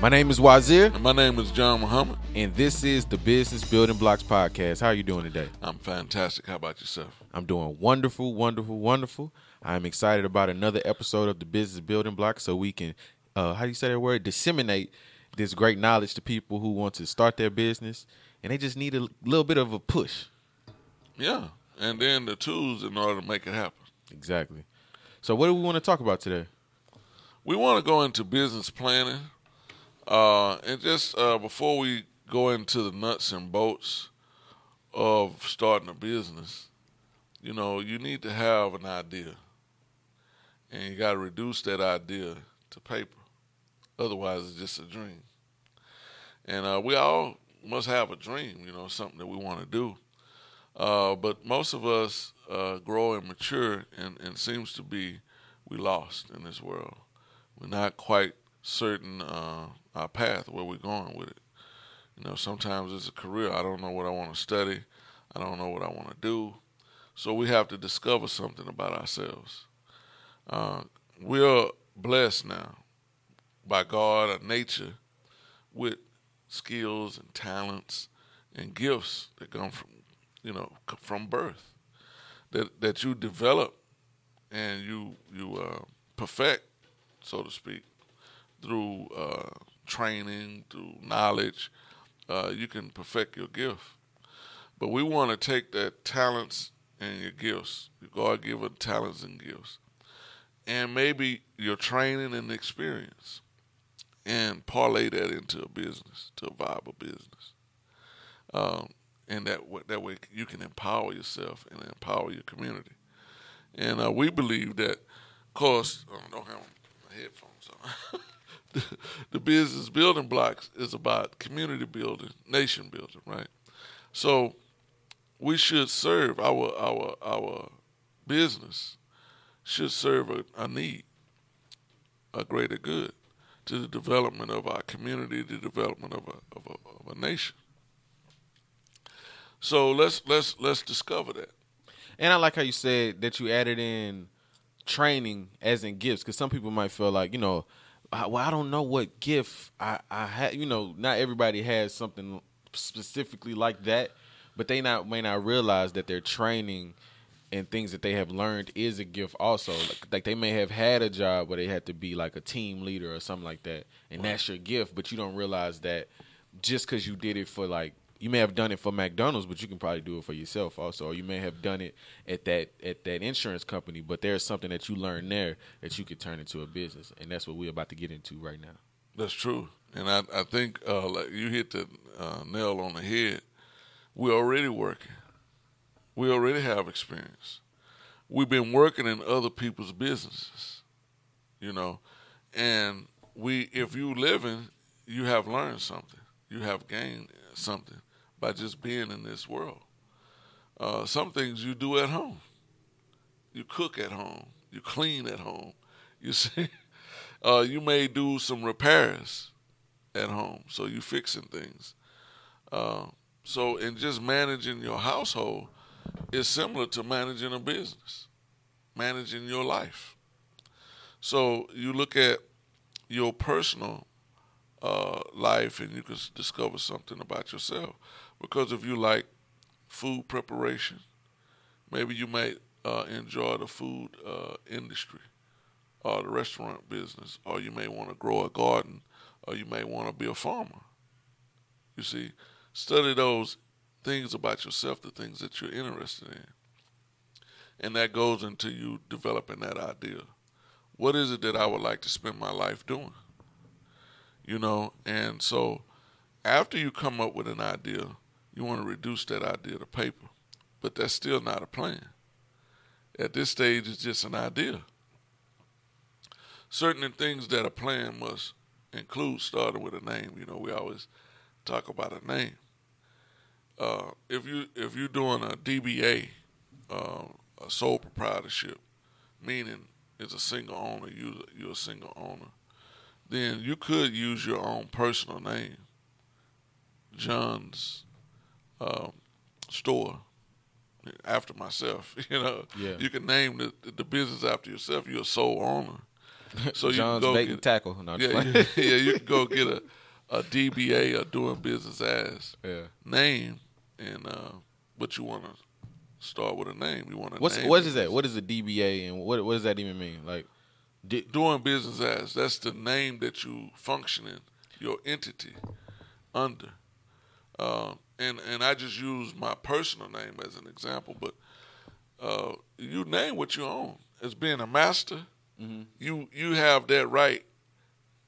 My name is Wazir, And my name is John Muhammad. and this is the Business Building Blocks podcast. How are you doing today? I'm fantastic. How about yourself? I'm doing wonderful, wonderful, wonderful. I'm excited about another episode of the Business Building Blocks so we can, uh, how do you say that word? Disseminate this great knowledge to people who want to start their business and they just need a little bit of a push. Yeah. And then the tools in order to make it happen. Exactly. So, what do we want to talk about today? We want to go into business planning. Uh, and just uh, before we go into the nuts and bolts of starting a business, you know, you need to have an idea. And you got to reduce that idea to paper. Otherwise, it's just a dream. And uh, we all must have a dream, you know, something that we want to do. Uh, but most of us uh, grow and mature, and, and seems to be we lost in this world. We're not quite certain uh, our path, where we're going with it. You know, sometimes it's a career. I don't know what I want to study. I don't know what I want to do. So we have to discover something about ourselves. Uh, we are blessed now by God or nature with skills and talents and gifts that come from, you know, from birth that that you develop and you you uh, perfect, so to speak, through uh, training, through knowledge. Uh, you can perfect your gift, but we want to take that talents and your gifts, your God-given talents and gifts, and maybe your training and experience, and parlay that into a business, to a viable business. Um, and that wa- that way you can empower yourself and empower your community. And uh, we believe that, of course, I don't have headphones on. the, business building blocks is about community building, nation building, right? So we should serve our our our business should serve a, a need, a greater good, to the development of our community, the development of a of a, of a nation. So let's let's let's discover that. And I like how you said that you added in training as in gifts because some people might feel like you know, "I- well, I don't know what gift I I had. You know, not everybody has something specifically like that, but they not may not realize that their training and things that they have learned is a gift also. Like, like they may have had a job where they had to be like a team leader or something like that, and that's your gift, but you don't realize that just because you did it for like you may have done it for McDonald's, but you can probably do it for yourself also. Or you may have done it at that at that insurance company, but there's something that you learned there that you could turn into a business, and that's what we're about to get into right now. That's true, and I I think uh, like you hit the uh, nail on the head. We're already working. We already have experience. We've been working in other people's businesses, you know, and we if you living, you have learned something. You have gained something by just being in this world. Uh, some things you do at home. You cook at home. You clean at home. You see, uh, you may do some repairs at home, so you fixing things. Uh, so, in just managing your household is similar to managing a business, managing your life. So you look at your personal uh, life, and you can discover something about yourself. Because if you like food preparation, maybe you might uh, enjoy the food uh, industry or the restaurant business, or you may want to grow a garden, or you may want to be a farmer. You see, study those things about yourself, the things that you're interested in. And that goes into you developing that idea. What is it that I would like to spend my life doing? You know, and so after you come up with an idea, you want to reduce that idea to paper. But that's still not a plan. At this stage, it's just an idea. Certain things that a plan must include, starting with a name. You know, we always talk about a name. Uh, if you if you're doing a DBA, uh, a sole proprietorship, meaning it's a single owner, you you're a single owner, then you could use your own personal name, John's um, store, after myself. You know, Yeah. you can name the the business after yourself. You're a sole owner, So you John's can go get, and tackle. No, yeah, yeah, yeah, you can go get a, a DBA or doing business as yeah. name, and uh, but you want to start with a name. You want to What's name what your is that? What is a DBA and what what does that even mean? Like, di- doing business as that's the name that you function in your entity under uh, and and i just use my personal name as an example but uh, you name what you own as being a master Mhm. you you have that right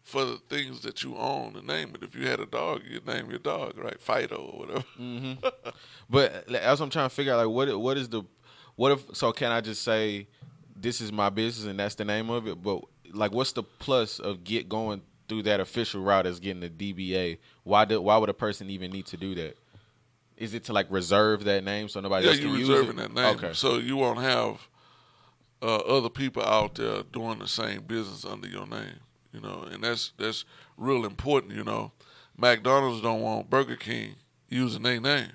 for the things that you own to name it if you had a dog you'd name your dog right fido or whatever hmm but as I'm trying to figure out. Like, what what is the what if? So can I just say this is my business and that's the name of it? But like, what's the plus of get going through that official route as getting the DBA? Why do why would a person even need to do that? Is it to like reserve that name so nobody yeah else you're can use reserving it? that name Okay. so you won't have uh, other people out there doing the same business under your name you know and that's that's real important you know mcdonald's don't want burger king using their name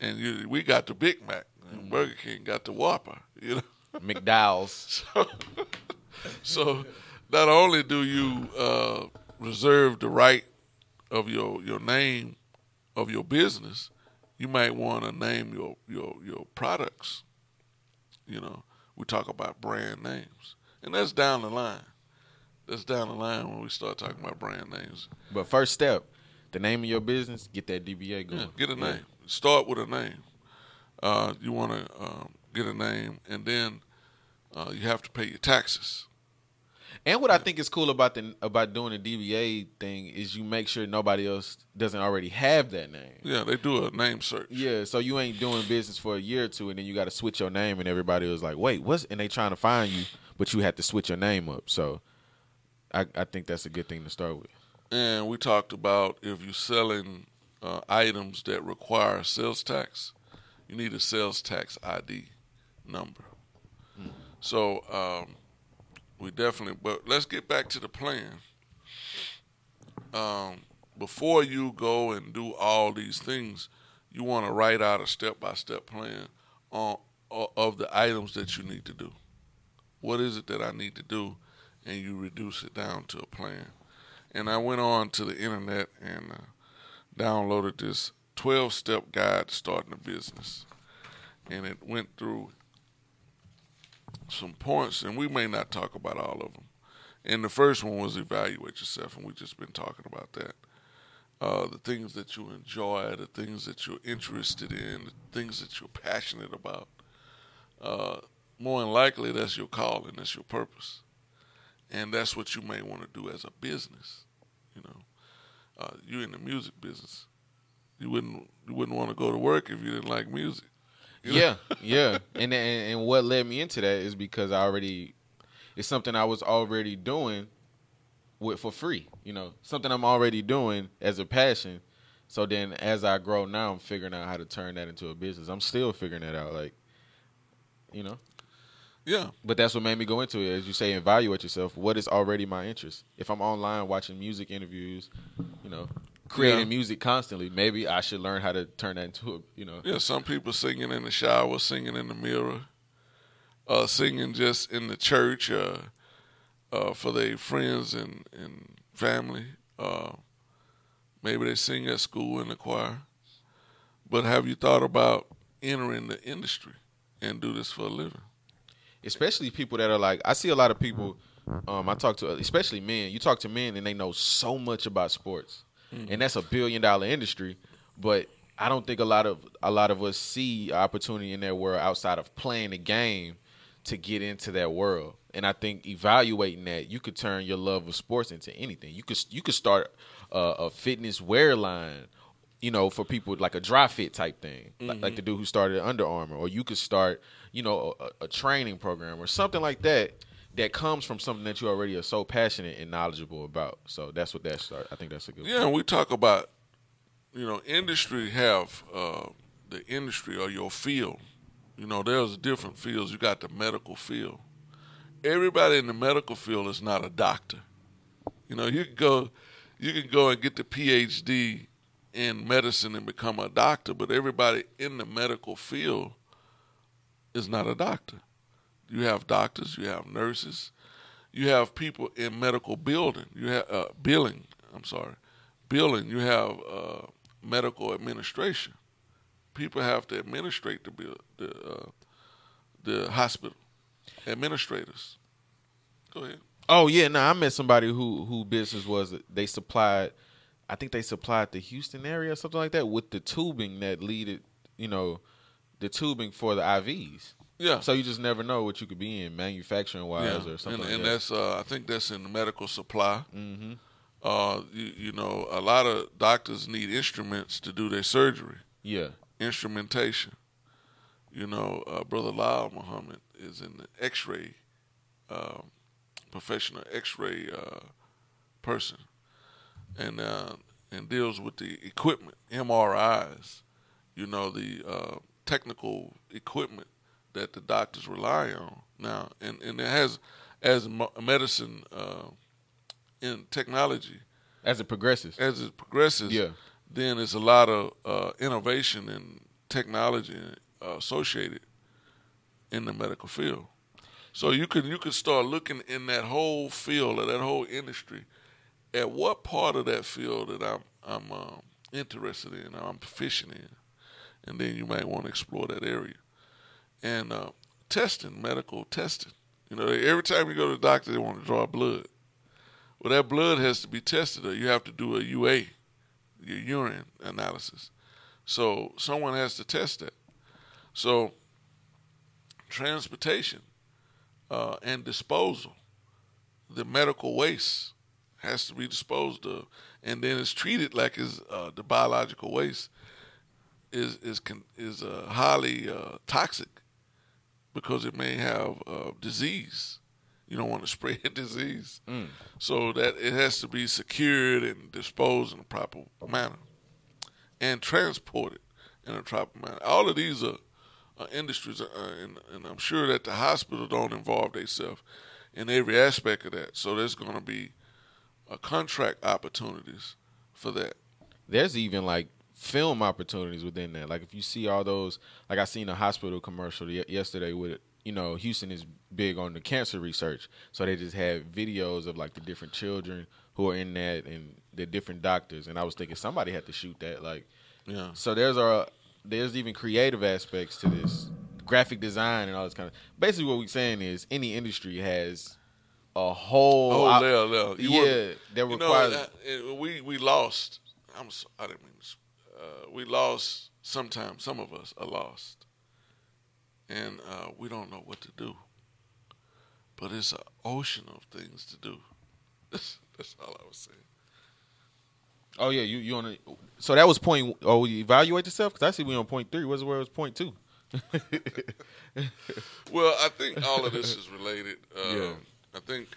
and you, we got the big mac and burger king got the whopper you know McDowell's. so not only do you uh, reserve the right of your your name of your business, you might want to name your your your products. You know, we talk about brand names, and that's down the line. That's down the line when we start talking about brand names. But first step, the name of your business, get that DBA going. Yeah, get a name. Start with a name. Uh, you want to um, get a name, and then uh, you have to pay your taxes. And what I think is cool about the about doing the DBA thing is you make sure nobody else doesn't already have that name. Yeah, they do a name search. Yeah, so you ain't doing business for a year or two, and then you got to switch your name, and everybody was like, "Wait, what's?" And they trying to find you, but you had to switch your name up. So, I, I think that's a good thing to start with. And we talked about if you're selling uh, items that require sales tax, you need a sales tax ID number. So um, we definitely, but let's get back to the plan. Um, before you go and do all these things, you want to write out a step-by-step plan on of the items that you need to do. What is it that I need to do, and you reduce it down to a plan and I went on to the internet and uh, downloaded this 12 step guide to starting a business. And it went through some points, and we may not talk about all of them. And the first one was evaluate yourself, and we've just been talking about that. Uh, the things that you enjoy, the things that you're interested in, the things that you're passionate about. Uh, more than likely, that's your calling, that's your purpose and that's what you may want to do as a business. You know, uh, you're in the music business. You wouldn't you wouldn't want to go to work if you didn't like music. Yeah, yeah. And, and and what led me into that is because I already it's something I was already doing with for free. You know, something I'm already doing as a passion. So then, as I grow now, I'm figuring out how to turn that into a business. I'm still figuring that out. Like, you know, yeah, but that's what made me go into it. As you say, evaluate yourself. What is already my interest? If I'm online watching music interviews, you know, creating Yeah. music constantly, maybe I should learn how to turn that into a, you know, yeah. Some people singing in the shower, singing in the mirror, uh, singing just in the church, uh, uh, for their friends and and family. Uh, maybe they sing at school in the choir. But have you thought about entering the industry and do this for a living? especially people that are like I see a lot of people um I talk to especially men you talk to men and they know so much about sports and that's a billion dollar industry but I don't think a lot of a lot of us see opportunity in that world outside of playing the game to get into that world. And I think evaluating that you could turn your love of sports into anything. You could you could start a, a fitness wear line you know, for people like a dry fit type thing, like, like mm-hmm. the dude who started Under Armour, or you could start, you know, a, a training program or something like that that comes from something that you already are so passionate and knowledgeable about. So that's what that start. I think that's a good. Yeah, and we talk about, you know, industry have uh, the industry or your field. You know, there's different fields. You got the medical field. Everybody in the medical field is not a doctor. You know, you can go, you can go and get the PhD in medicine and become a doctor, but everybody in the medical field is not a doctor. You have doctors, you have nurses, You have people in medical building. You have uh, billing. I'm sorry, billing. You have uh, medical administration. People have to administrate the bill, the uh, the hospital administrators. Go ahead. Oh yeah, no, I met somebody who who business was they supplied. I think they supplied the Houston area or something like that with the tubing that leaded, you know, the tubing for the IVs. Yeah. So you just never know what you could be in manufacturing wise yeah. or something. And, like and that. that's uh, I think that's in the medical supply. Mm-hmm. Uh, you, you know, a lot of doctors need instruments to do their surgery. Yeah. Instrumentation. You know, uh, Brother Lyle Muhammad is in the X-ray, um, professional X-ray uh, person, and uh, and deals with the equipment, MRIs. You know, the uh, technical equipment that the doctors rely on now, and and it has as medicine uh, in technology as it progresses. As it progresses, yeah. Then there's a lot of uh, innovation and technology uh, associated in the medical field. So you can you can start looking in that whole field or that whole industry at what part of that field that I'm I'm uh, interested in, I'm proficient in, and then you might want to explore that area. And uh, testing, medical testing. You know, every time you go to the doctor, they want to draw blood. Well, that blood has to be tested, or you have to do a UA, your urine analysis. So someone has to test that. So transportation uh, and disposal, the medical waste has to be disposed of, and then it's treated like it's uh, the biological waste is is is uh, highly uh, toxic because it may have uh, disease. You don't want to spread disease, mm. so that it has to be secured and disposed in a proper manner, and transported in a proper manner. All of these are, are industries, uh, and, and, I'm sure that the hospital don't involve themselves in every aspect of that. So there's going to be uh, contract opportunities for that. There's even like film opportunities within that. Like if you see all those, like I seen a hospital commercial yesterday with you know Houston is big on the cancer research, so they just had videos of like the different children who are in that and the different doctors. And I was thinking somebody had to shoot that. Like, yeah. So there's a there's even creative aspects to this, graphic design and all this kind of. Basically, what we're saying is any industry has a whole. Oh, op- yeah, yeah. You yeah, that requires. Know, we we lost. I'm. I didn't mean. Uh, we lost. Sometimes some of us are lost, and uh, we don't know what to do. But it's an ocean of things to do. That's, that's all I was saying. Oh yeah, you you on a, so that was point. Oh, you evaluate yourself because I see we on point three. What's where it was point two? well, I think all of this is related. Yeah. I think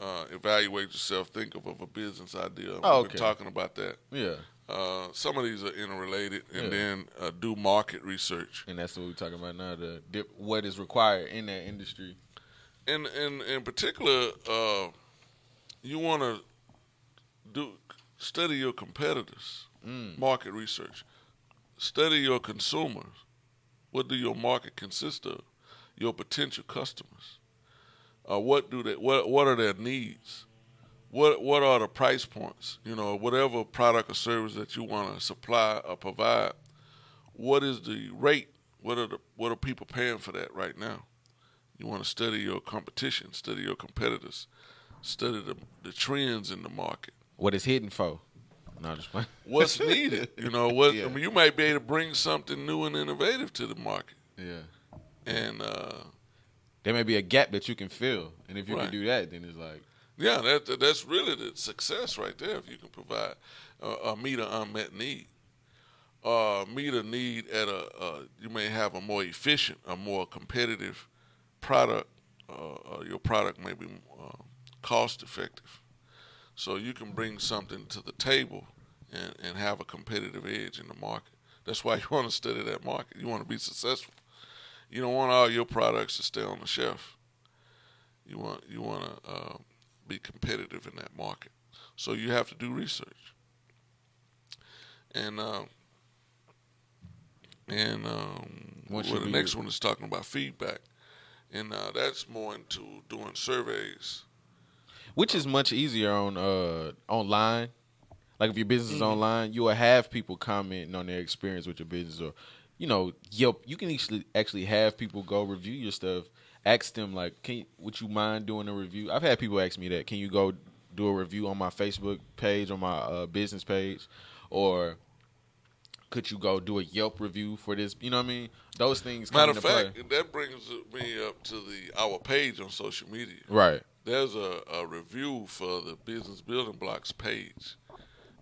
uh, evaluate yourself. Think of, of a business idea. Oh, We've okay. been talking about that. Yeah. Uh, some of these are interrelated, and Yeah. then uh, do market research. And that's what we're talking about now. The dip, what is required in that industry. And in in particular, uh, you want to do study your competitors. Mm. Market research. Study your consumers. What do your market consist of? Your potential customers. Uh, what do they? What What are their needs? What What are the price points? You know, whatever product or service that you want to supply or provide. What is the rate? What are the What are people paying for that right now? You want to study your competition, study your competitors, study the the trends in the market. What is hidden for? No, just playing. What's needed? You know what? Yeah. I mean, you might be able to bring something new and innovative to the market, Yeah. and uh, There may be a gap that you can fill, and if you Right. can do that, then it's like yeah, that that's really the success right there. If you can provide uh, uh, meet an unmet need, uh, meet a need at a uh, you may have a more efficient, a more competitive product. Uh, uh, your product may be uh, cost effective, so you can bring something to the table and, and have a competitive edge in the market. That's why you want to study that market. You want to be successful. You don't want all your products to stay on the shelf. You want you want to be competitive in that market. So you have to do research. And uh, and um, What well, the next one is talking about feedback. and uh, that's more into doing surveys. which is much easier on uh online. Like if your business Mm-hmm. is online, you will have people commenting on their experience with your business, or you know, Yelp. You can actually actually have people go review your stuff. Ask them like, "Can you, would you mind doing a review?" I've had people ask me that. Can you go do a review on my Facebook page, or my uh, business page, or could you go do a Yelp review for this? You know what I mean? Those things Matter of fact, play. that brings me up to the our page on social media. Right. There's a, a review for the Business Building Blocks page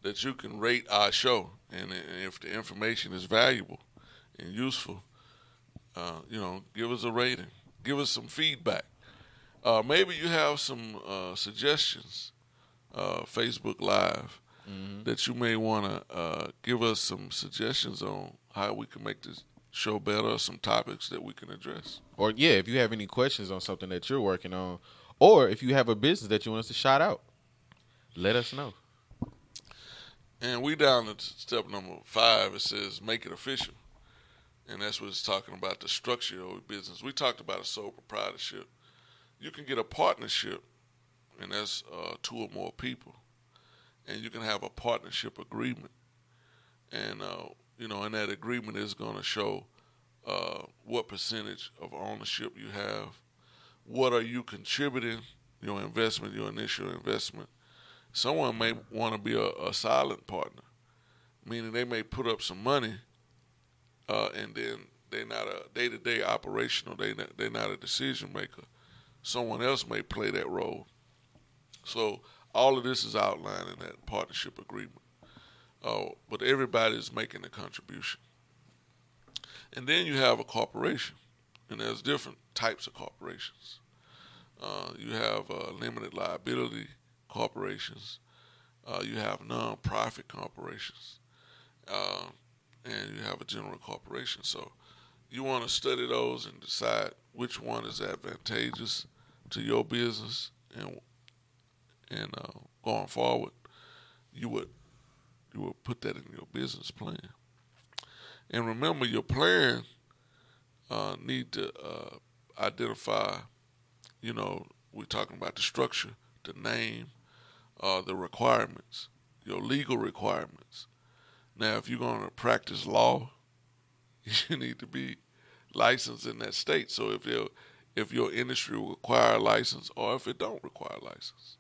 that you can rate our show, and, and if the information is valuable and useful, uh, you know, give us a rating, give us some feedback. Uh, maybe you have some uh, suggestions, uh, Facebook Live, that you may want to uh, give us some suggestions on how we can make this show better, or some topics that we can address. Or yeah, if you have any questions on something that you're working on, or if you have a business that you want us to shout out, let us know. And we down to step number five. It says make it official, and that's what it's talking about the structure of business. We talked about a sole proprietorship. You can get a partnership, and that's uh, two or more people, and you can have a partnership agreement. And uh, you know, in that agreement is going to show uh, what percentage of ownership you have, what are you contributing, your investment, your initial investment. Someone may want to be a, a silent partner, meaning they may put up some money, uh, and then they're not a day-to-day operational. They not, they're not a decision maker. Someone else may play that role. So all of this is outlined in that partnership agreement. Uh, but everybody is making a contribution. And then you have a corporation, and there's different types of corporations. Uh, you have uh, limited liability corporations. Uh, you have non-profit corporations, uh, and you have a general corporation. So you want to study those and decide which one is advantageous to your business, and and uh, going forward, you would you would put that in your business plan. And remember, your plan uh, need to uh, identify. You know, we're talking about the structure, the name, uh, the requirements, your legal requirements. Now, if you're going to practice law, you need to be licensed in that state. So if your if your industry require a license or if it don't require a license,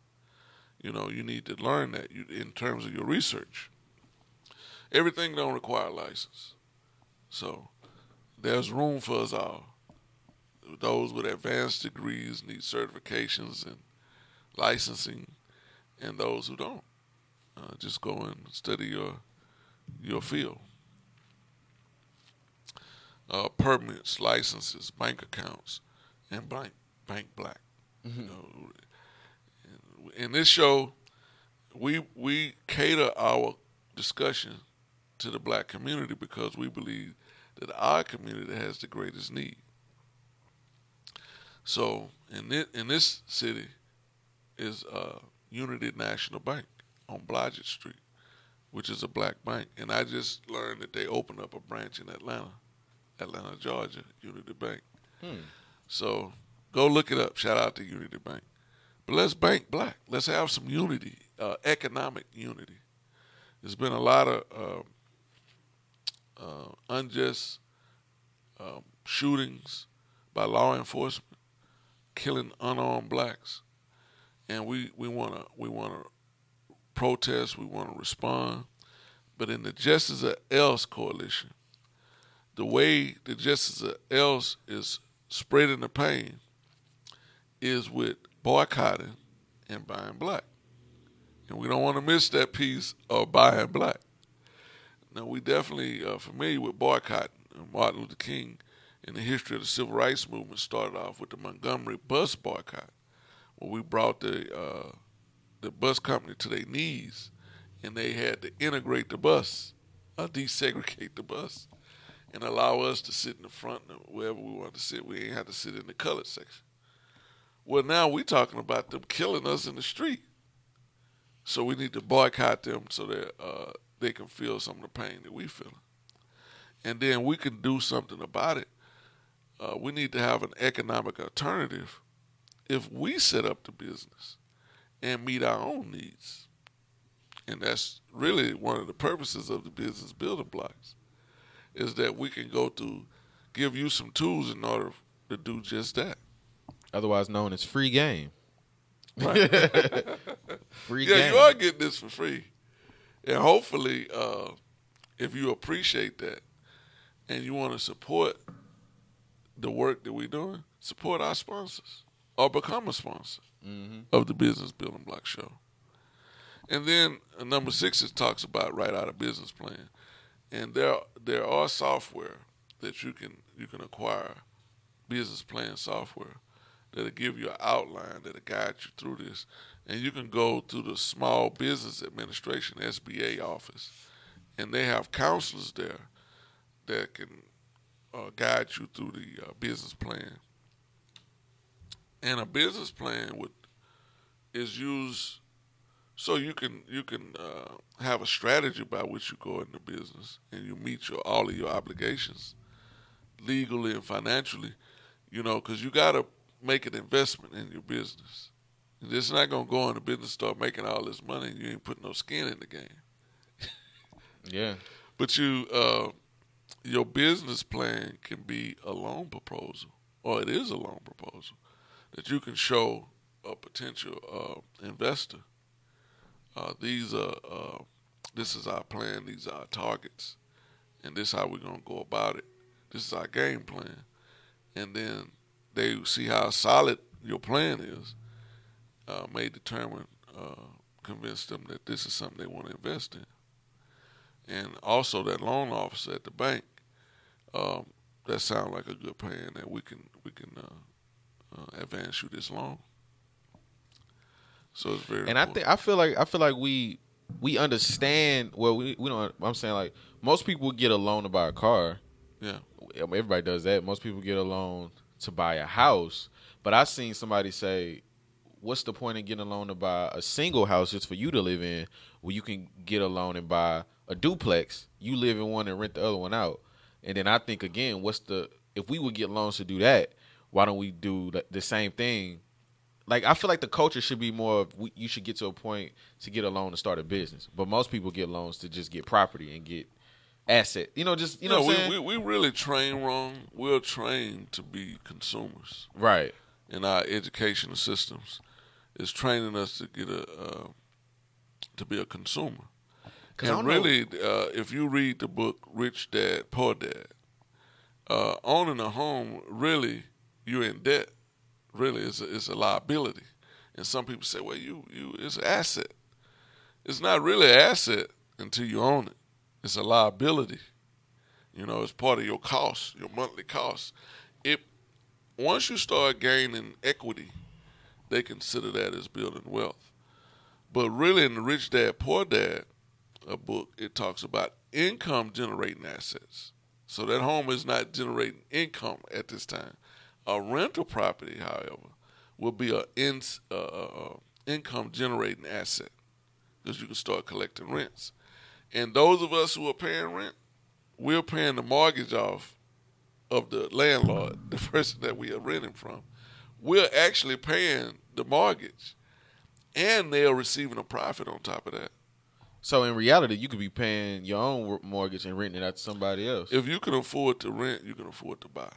you know, you need to learn that you, in terms of your research. Everything don't require a license. So there's room for us all. Those with advanced degrees need certifications and licensing, and those who don't, uh, just go and study your your field. Uh, permits, licenses, bank accounts, and bank bank black. You know, in this show, we we cater our discussion to the black community because we believe that our community has the greatest need. So in this, in this city is uh, Unity National Bank on Blodgett Street, which is a black bank, and I just learned that they opened up a branch in Atlanta, Atlanta, Georgia, Unity Bank. Hmm. So go look it up. Shout out to Unity Bank. But let's bank black. Let's have some unity, uh, economic unity. There's been a lot of uh, uh, unjust um, shootings by law enforcement, killing unarmed blacks, and we we want to we want to protest. We want to respond. But in the Justice or Else coalition, the way the Justice or Else is spreading the pain is with boycotting and buying black. And we don't want to miss that piece of buying black. Now, we definitely are familiar with boycotting. Martin Luther King, in the history of the civil rights movement, started off with the Montgomery bus boycott, where we brought the uh, the bus company to their knees, and they had to integrate the bus, uh, desegregate the bus, and allow us to sit in the front wherever we wanted to sit. We ain't had to sit in the colored section. Well, now we're talking about them killing us in the street. So we need to boycott them so that uh, they can feel some of the pain that we feel. And then we can do something about it uh, we need to have an economic alternative if we set up the business and meet our own needs. And that's really one of the purposes of the business building blocks is that we can go to give you some tools in order to do just that. Otherwise known as free game. free Yeah, game. you are getting this for free. And hopefully, uh, if you appreciate that and you want to support the work that we're doing, support our sponsors or become a sponsor of the Business Building Block Show. And then uh, number six, is talks about write out a business plan. And there there are software that you can you can acquire, business plan software that'll give you an outline that'll guide you through this. And you can go to the Small Business Administration SBA office, and they have counselors there that can uh, guide you through the uh, business plan. And a business plan would is used so you can you can uh, have a strategy by which you go into business and you meet your all of your obligations legally and financially. You know, because you got to make an investment in your business. You're just not gonna go in the business start making all this money and you ain't putting no skin in the game. yeah. But you, uh, your business plan can be a loan proposal, or it is a loan proposal that you can show a potential uh, investor. Uh, these are, uh, this is our plan. These are our targets, and this is how we're gonna go about it. This is our game plan, and then they see how solid your plan is. Uh, may determine, uh, convince them that this is something they want to invest in and also that loan officer at the bank. Um, that sounds like a good plan that we can we can uh, advance you this loan. So it's very And I think I feel like I feel like we we understand. Well, we we don't. I'm saying like most people get a loan to buy a car. yeah Everybody does that. Most people get a loan to buy a house. But I seen somebody say, "What's the point in getting a loan to buy a single house just for you to live in? Well, you can get a loan and buy a duplex. You live in one and rent the other one out." And then I think again, what's the if we would get loans to do that? Why don't we do the, the same thing? Like I feel like the culture should be more of we, you should get to a point to get a loan to start a business, but most people get loans to just get property and get asset. You know, just you know no, what I'm we, we we really train wrong. We're trained to be consumers right. in our educational systems. is training us to get a uh, to be a consumer. And really, uh, if you read the book Rich Dad Poor Dad, uh, owning a home really you're in debt. Really, it's a, a liability. And some people say, well, you you it's an asset. It's not really an asset until you own it. It's a liability. You know, it's part of your cost, your monthly cost. If once you start gaining equity, they consider that as building wealth. But really, in the Rich Dad Poor Dad a book, it talks about income generating assets. So that home is not generating income at this time. A rental property, however, will be an in, uh, uh, income generating asset because you can start collecting rents. And those of us who are paying rent, we're paying the mortgage off of the landlord, the person that we are renting from. We're actually paying the mortgage, and they are receiving a profit on top of that. So in reality, you could be paying your own mortgage and renting it out to somebody else. If you can afford to rent, you can afford to buy.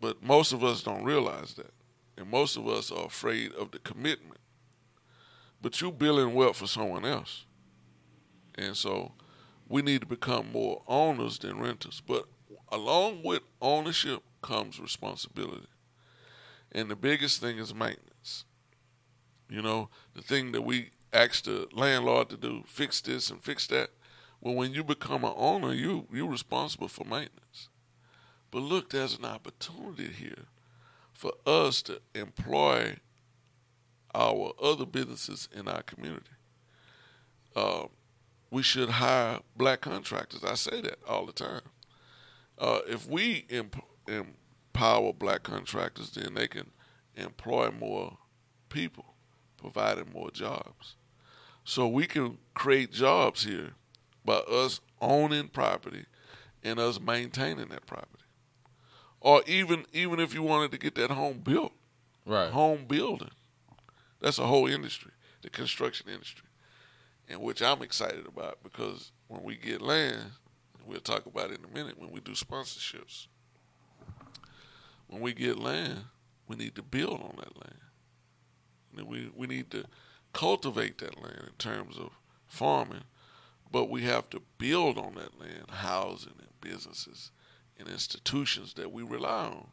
But most of us don't realize that. And most of us are afraid of the commitment. But you're building wealth for someone else. And so we need to become more owners than renters. But along with ownership comes responsibility. And the biggest thing is maintenance. You know, the thing that we ask the landlord to do, fix this and fix that. Well, when you become an owner, you you're responsible for maintenance. But look, there's an opportunity here for us to employ our other businesses in our community. Uh, we should hire black contractors. I say that all the time. Uh, if we emp- empower black contractors, then they can employ more people, providing more jobs. So we can create jobs here by us owning property and us maintaining that property. Or even even if you wanted to get that home built, Right. home building. That's a whole industry, the construction industry, and which I'm excited about because when we get land, we'll talk about it in a minute when we do sponsorships. When we get land, we need to build on that land. And we we need to cultivate that land in terms of farming, but we have to build on that land, housing and businesses and institutions that we rely on.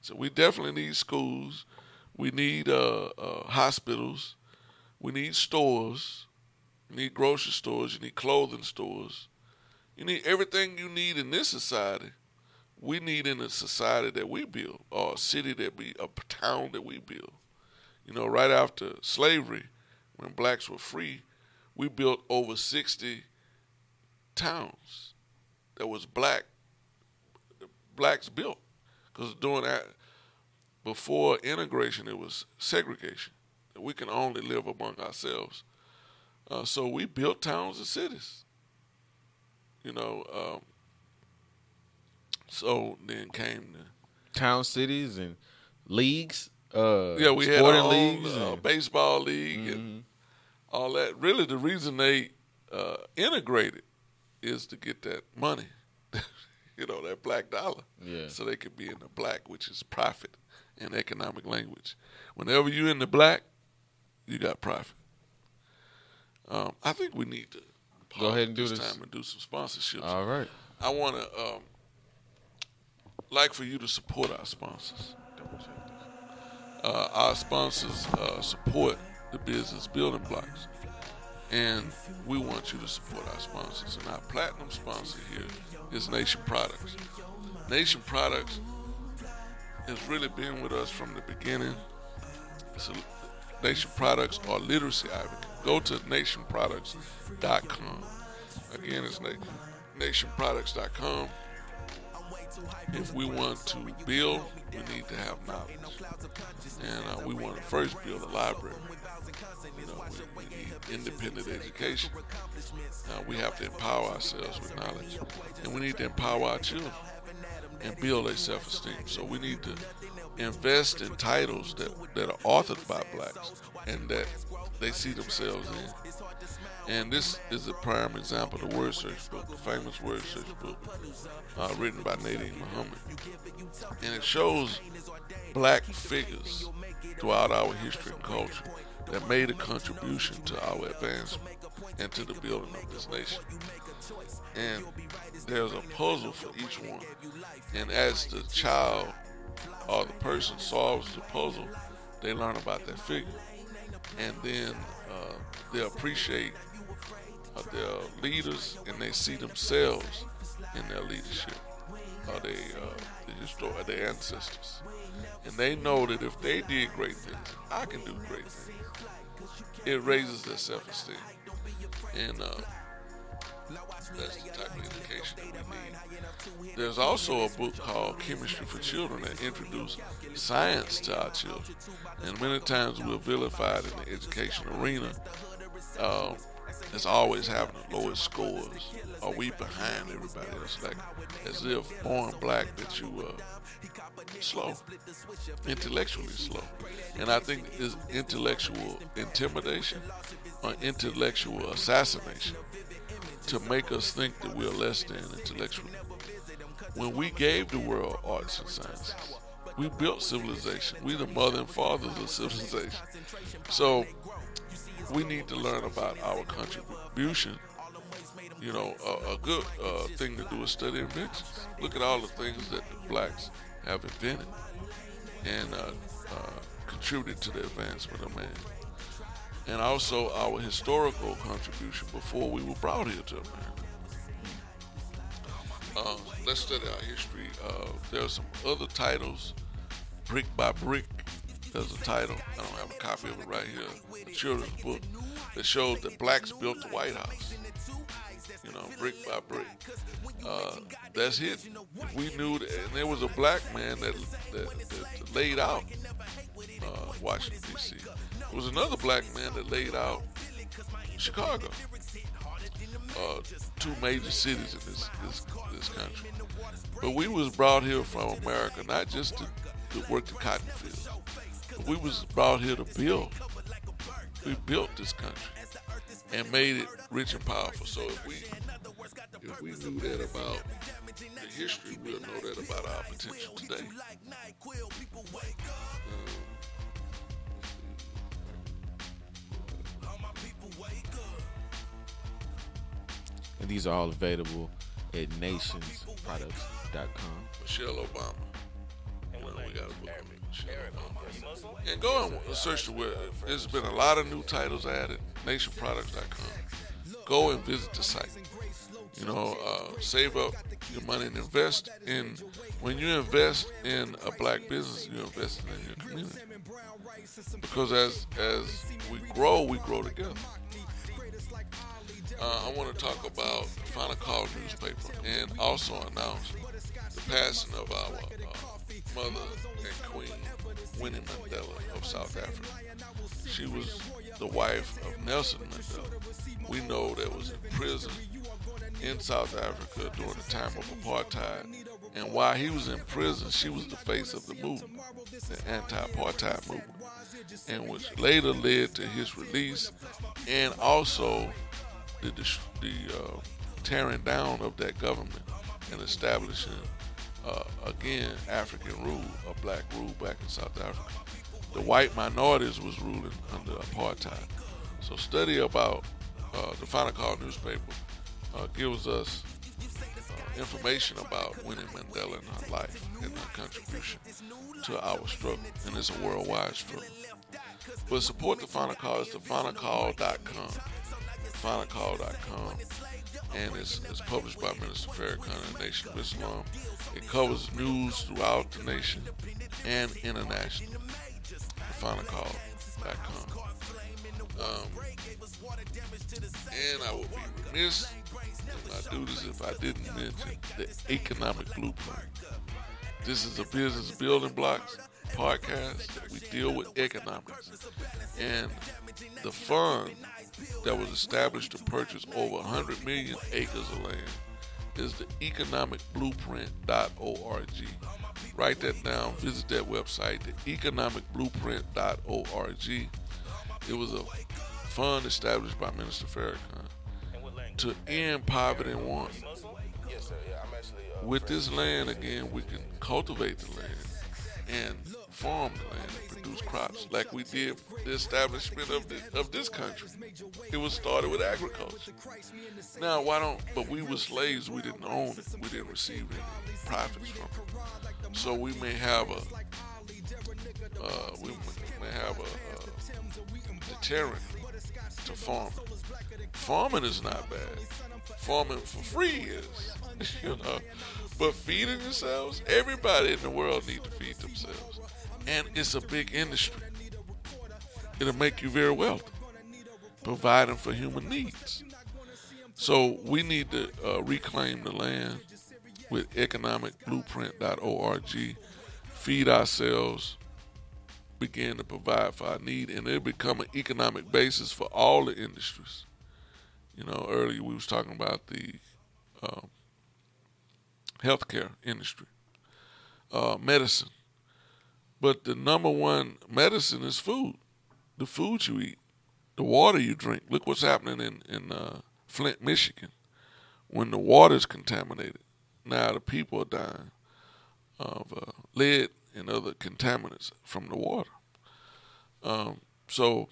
So we definitely need schools. We need uh, uh, hospitals. We need stores. You need grocery stores. You need clothing stores. You need everything you need in this society. We need in a society that we build, or a city that we, a town that we build. You know, right after slavery, when blacks were free, we built over 60 towns that was black, blacks built. Because during that, before integration, it was segregation. We can only live among ourselves. Uh, so we built towns and cities. You know, um, so then came the Town cities and leagues. Uh, yeah, we had our own, leagues. uh, and- baseball league and Mhm. all that. Really, the reason they uh, integrated is to get that money, you know, that black dollar, Yeah. so they could be in the black, which is profit in economic language. Whenever you're in the black, you got profit. Um, I think we need to Go ahead and do this this. time and do some sponsorships. All right. I want to um, like for you to support our sponsors. Uh, our sponsors uh, support the business building blocks, and we want you to support our sponsors. And our platinum sponsor here is Nation Products. Nation Products has really been with us from the beginning. So Nation Products are literacy advocates. Go to nationproducts.com. Again, it's na- nationproducts.com. If we want to build, we need to have knowledge. And uh, we want to first build a library. We, need independent education. Uh, we have to empower ourselves with knowledge. And we need to empower our children and build their self-esteem. So we need to invest in titles that, that are authored by blacks and that they see themselves in. And this is a prime example, the word search book, the famous word search book, uh, written by Nadine Muhammad. And it shows black figures throughout our history and culture that made a contribution to our advancement and to the building of this nation. And there's a puzzle for each one. And as the child or the person solves the puzzle, they learn about that figure. And then uh, they appreciate uh, their leaders and they see themselves in their leadership or they, uh, they at their ancestors. And they know that if they did great things, I can do great things. It raises their self-esteem. And uh, that's the type of education that we need. There's also a book called Chemistry for Children that introduces science to our children. And many times we're vilified in the education arena. Um, it's always having the lowest scores. Are we behind everybody else? Like as if born black that you uh, slow, intellectually slow. And I think is intellectual intimidation or intellectual assassination to make us think that we're less than intellectually. When we gave the world arts and sciences, we built civilization. We the mother and fathers of civilization. So we need to learn about our contribution. You know, a, a good uh, thing to do is study inventions. Look at all the things that the blacks have invented and uh, uh, contributed to the advancement of man. And also our historical contribution before we were brought here to America. Uh, let's study our history. Uh, there are some other titles, Brick by Brick. There's a title. I don't have a copy of it right here. A children's book that shows that blacks built the White House. You know, brick by brick. Uh, that's it. We knew that, and there was a black man that that, that laid out uh, Washington D.C. There was another black man that laid out Chicago. uh, two major cities in this, this this country. But we was brought here from America not just to, to work the cotton fields. We was brought here to build. We built this country and made it rich and powerful. So if we if we knew that about the history, we'll know that about our potential today. Um, And these are all available at nationsproducts.com. Michelle Obama. You know, we got a book on Michelle Obama. And go and search the web. There's been a lot of new titles added. Nationproducts.com. Go and visit the site. You know, uh, save up your money and invest in. When you invest in a black business, you're investing in your community. Because as as we grow, we grow together. Uh, I want to talk about the Final Call newspaper and also announce the passing of our uh, mother and queen, Winnie Mandela of South Africa. She was the wife of Nelson Mandela. We know that was in prison in South Africa during the time of apartheid. And while he was in prison, she was the face of the movement, the anti-apartheid movement, and which later led to his release and also the, the uh, tearing down of that government and establishing uh, again African rule, a black rule back in South Africa. The white minorities was ruling under apartheid. So study about uh, the Final Call newspaper uh, gives us uh, information about Winnie Mandela and her life and her contribution to our struggle, and it's a worldwide struggle. But support the Final Call. It's thefinalcall.com finalcall.com, and it's, it's published by Minister Farrakhan and the Nation of Islam. It covers news throughout the nation and internationally. Finalcall.com. Um, and I would be remiss I do this if I didn't mention the economic blueprint. This is a business building blocks podcast. that We deal with economics. And the fund that was established to purchase over 100 million acres of land is the economicblueprint.org. Write that down. Visit that website, the economicblueprint.org. It was a fund established by Minister Farrakhan to end poverty and want. With this land, again, we can cultivate the land and farm the land and produce crops like we did the establishment of, of this country. It was started with agriculture. Now, why don't, but we were slaves, we didn't own it, we didn't receive any profits from it. So we may have a, uh, we may have a, a deterrent to farming. Farming is not bad. Farming for free is, you know. But feeding yourselves, everybody in the world need to feed themselves. And it's a big industry. It'll make you very wealthy, providing for human needs. So we need to uh, reclaim the land with economicblueprint.org, feed ourselves, begin to provide for our need, and it'll become an economic basis for all the industries. You know, earlier we was talking about the um, healthcare industry, uh, medicine. But the number one medicine is food, the food you eat, the water you drink. Look what's happening in in uh, Flint, Michigan, when the water is contaminated. Now the people are dying of uh, lead and other contaminants from the water. Um, so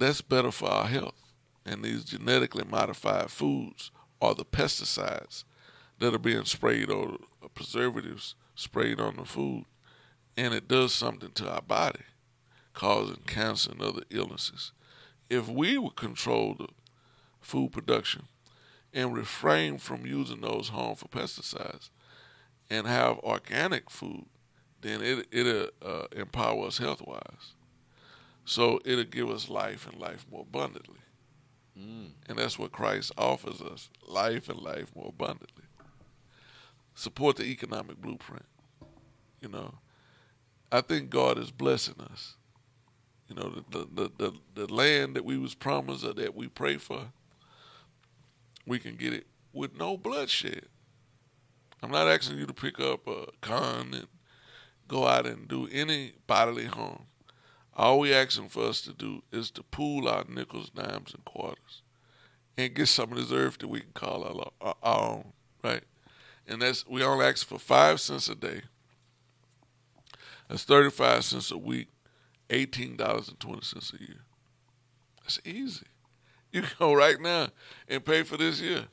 that's better for our health. And these genetically modified foods are the pesticides that are being sprayed or preservatives sprayed on the food, and it does something to our body, causing cancer and other illnesses. If we would control the food production and refrain from using those harmful pesticides and have organic food, then it, it'll uh, empower us health wise. So it'll give us life and life more abundantly. Mm. And that's what Christ offers us life and life more abundantly support the economic blueprint. You know, I think God is blessing us. You know, the the the, the land that we was promised or that we pray for, we can get it with no bloodshed. I'm not asking you to pick up a gun and go out and do any bodily harm. All we asking for us to do is to pool our nickels, dimes, and quarters and get some of this earth that we can call our, our, own, right? And that's we only ask for five cents a day. That's thirty-five cents a week, eighteen dollars and twenty cents a year. That's easy. You can go right now and pay for this year,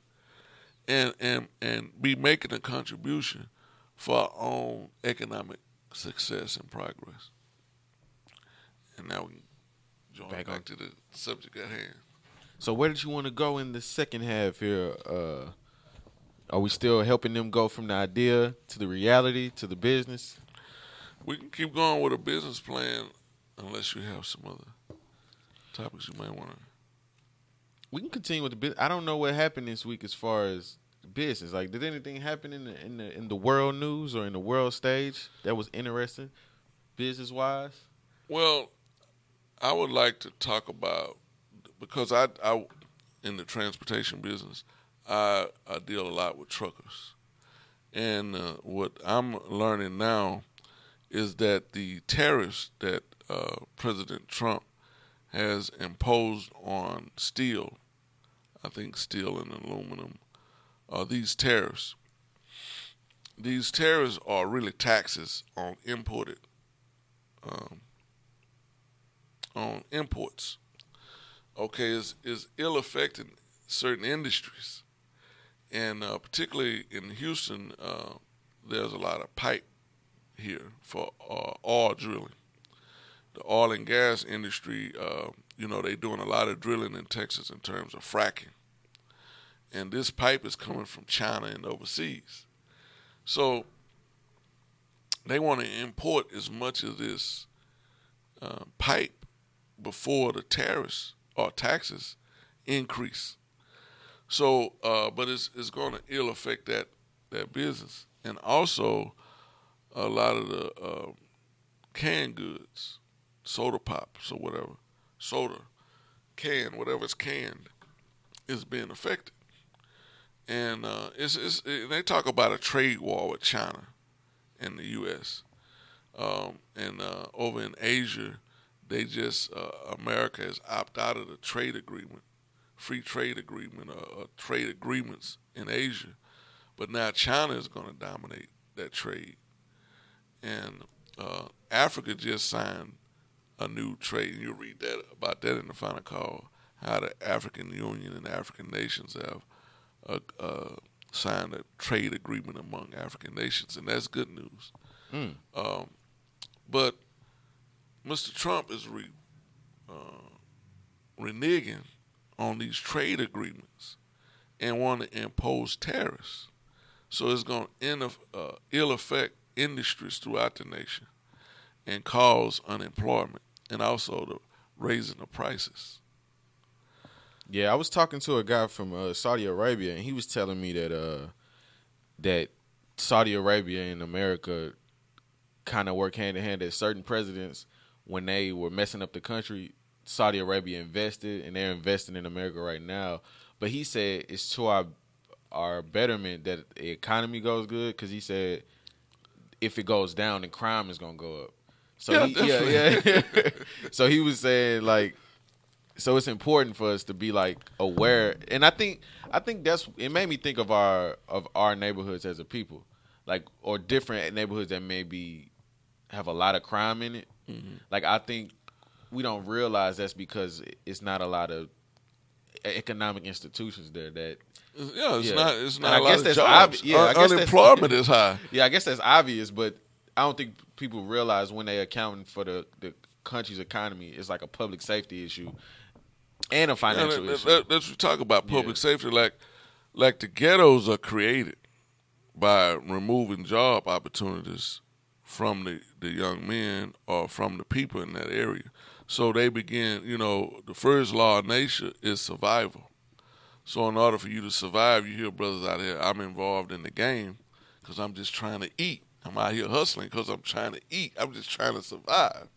and and and be making a contribution for our own economic success and progress. And now we can join back, back to the subject at hand. So where did you want to go in the second half here? Uh, are we still helping them go from the idea to the reality to the business? We can keep going with a business plan unless you have some other topics you might want to. We can continue with the business. I don't know what happened this week as far as business. Like, did anything happen in the in the in the world news or in the world stage that was interesting, business wise? Well, I would like to talk about because I, I in the transportation business, I, I deal a lot with truckers, and uh, what I'm learning now is that the tariffs that uh, President Trump has imposed on steel, I think steel and aluminum, uh, these tariffs. These tariffs are really taxes on imported um, on imports. Okay, is is ill affecting certain industries, and uh, particularly in Houston, uh, there's a lot of pipe here for uh, oil drilling. The oil and gas industry, uh, you know, they're doing a lot of drilling in Texas in terms of fracking, and this pipe is coming from China and overseas, so they want to import as much of this uh, pipe before the tariffs or taxes increase. So, uh, but it's it's going to ill affect that that business, and also a lot of the uh, canned goods, soda pops or whatever, soda, can whatever's canned, is being affected. And uh, it's, it's it, they talk about a trade war with China and the U.S. Um, and uh, over in Asia, they just uh, America has opted out of the trade agreement, free trade agreement, uh, uh, trade agreements in Asia, but now China is going to dominate that trade, and uh, Africa just signed a new trade. And you read that about that in the final call, how the African Union and African nations have uh, uh, signed a trade agreement among African nations, and that's good news. Mm. Um, but Mr. Trump is re, uh, reneging on these trade agreements and want to impose tariffs. So it's going to uh, ill affect industries throughout the nation and cause unemployment and also the raising the prices. Yeah, I was talking to a guy from uh, Saudi Arabia, and he was telling me that uh, that Saudi Arabia and America kind of work hand in hand. That certain presidents when they were messing up the country, Saudi Arabia invested, and they're investing in America right now. But he said it's to our our betterment that the economy goes good because he said if it goes down, then crime is gonna go up. So yeah, he, yeah, yeah. so he was saying like, so it's important for us to be like aware, and I think I think that's it made me think of our of our neighborhoods as a people, like or different neighborhoods that maybe have a lot of crime in it Mm-hmm. Like I think we don't realize that's because it's not a lot of economic institutions there that yeah, it's yeah. not. It's not. I guess that's obvious. Yeah, I guess unemployment is high. Yeah, I guess that's obvious, but I don't think people realize when they accounting for the the country's economy, it's like a public safety issue and a financial yeah, that, issue. That, that's what we talk about public yeah. safety. Like, like the ghettos are created by removing job opportunities from the, the young men or from the people in that area. So they begin, you know, the first law of nature is survival. So in order for you to survive, you hear brothers out here, I'm involved in the game because I'm just trying to eat. I'm out here hustling because I'm trying to eat. I'm just trying to survive.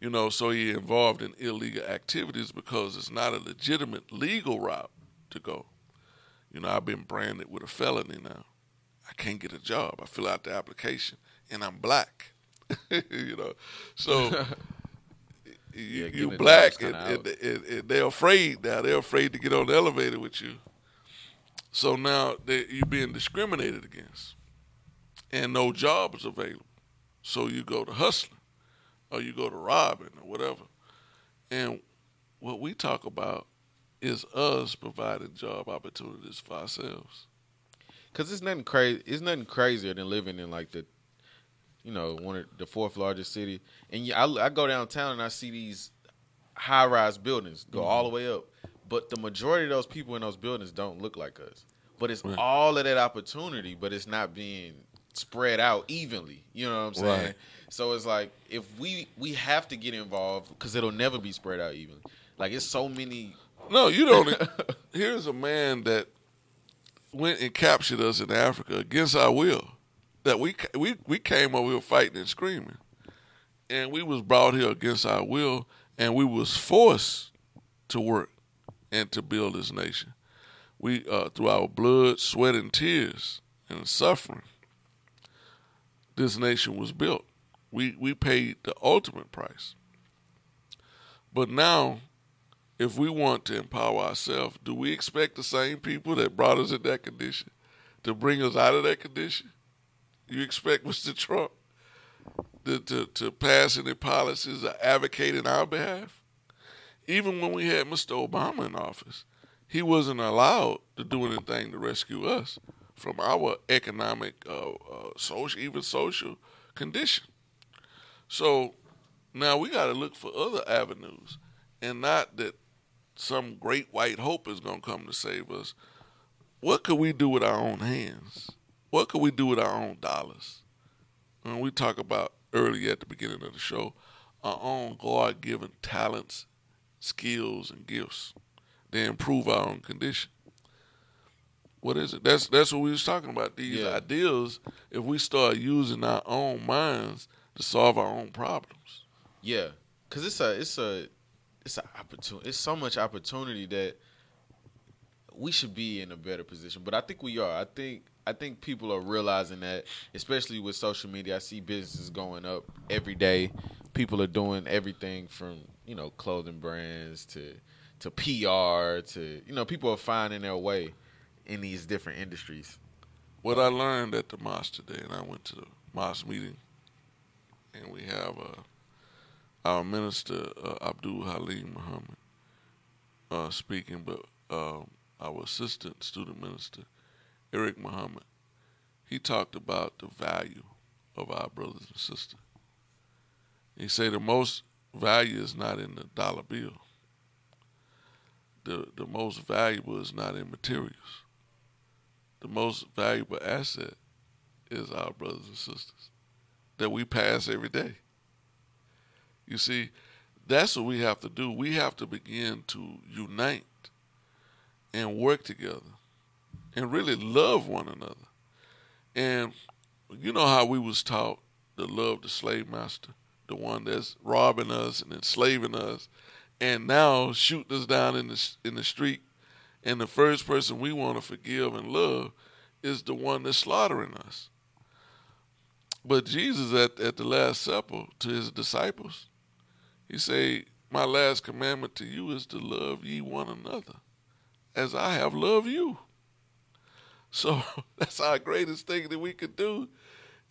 You know, so you're involved in illegal activities because it's not a legitimate legal route to go. You know, I've been branded with a felony now. I can't get a job. I fill out the application and I'm black. you know, so you, Yeah, you black and, and, and, and they're afraid now. They're afraid to get on the elevator with you. So now you're being discriminated against, and no job is available. So you go to hustling, or you go to robbing, or whatever. And what we talk about is us providing job opportunities for ourselves. Cause it's nothing crazy. It's nothing crazier than living in like the, you know, one of the fourth largest city. And yeah, I, I go downtown and I see these high rise buildings go all the mm-hmm. way up, but the majority of those people in those buildings don't look like us. But it's Right. all of that opportunity, but it's not being spread out evenly. You know what I'm saying? Right. So it's like if we we have to get involved because it'll never be spread out evenly. Like it's so many. No, you don't. Here's a man that went and captured us in Africa against our will. That we we we came over here fighting and screaming, and we was brought here against our will, and we was forced to work and to build this nation. We uh, through our blood, sweat, and tears and suffering, this nation was built. We we paid the ultimate price. But now if we want to empower ourselves, do we expect the same people that brought us in that condition to bring us out of that condition? You expect Mr. Trump to, to, to pass any policies or advocate in our behalf? Even when we had Mr. Obama in office, he wasn't allowed to do anything to rescue us from our economic, uh, uh, social, even social condition. So now we got to look for other avenues, and not that some great white hope is going to come to save us. What could we do with our own hands? What could we do with our own dollars? And we talk about earlier at the beginning of the show, our own God given talents, skills, and gifts. They improve our own condition. What is it? That's that's what we was talking about. These Yeah. ideas, if we start using our own minds to solve our own problems. Yeah, because it's a it's a it's an opportunity. It's so much opportunity that we should be in a better position. But I think we are. I think I think people are realizing that, especially with social media. I see businesses going up every day. People are doing everything from you know clothing brands to to PR to you know people are finding their way in these different industries. What I learned at the mosque today, and I went to the mosque meeting, and we have uh, our minister uh, Abdul Halim Muhammad uh, speaking, but um, our assistant student minister Eric Muhammad, he talked about the value of our brothers and sisters. He said the most value is not in the dollar bill. The the most valuable is not in materials the most valuable asset is our brothers and sisters that we pass every day. You see, that's what we have to do. We have to begin to unite and work together and really love one another. And you know how we was taught to love the slave master, the one that's robbing us and enslaving us, and now shooting us down in the in the street and the first person we want to forgive and love is the one that's slaughtering us. But Jesus at, at the Last Supper to his disciples, he said, My last commandment to you is to love ye one another as I have loved you. So that's our greatest thing that we could do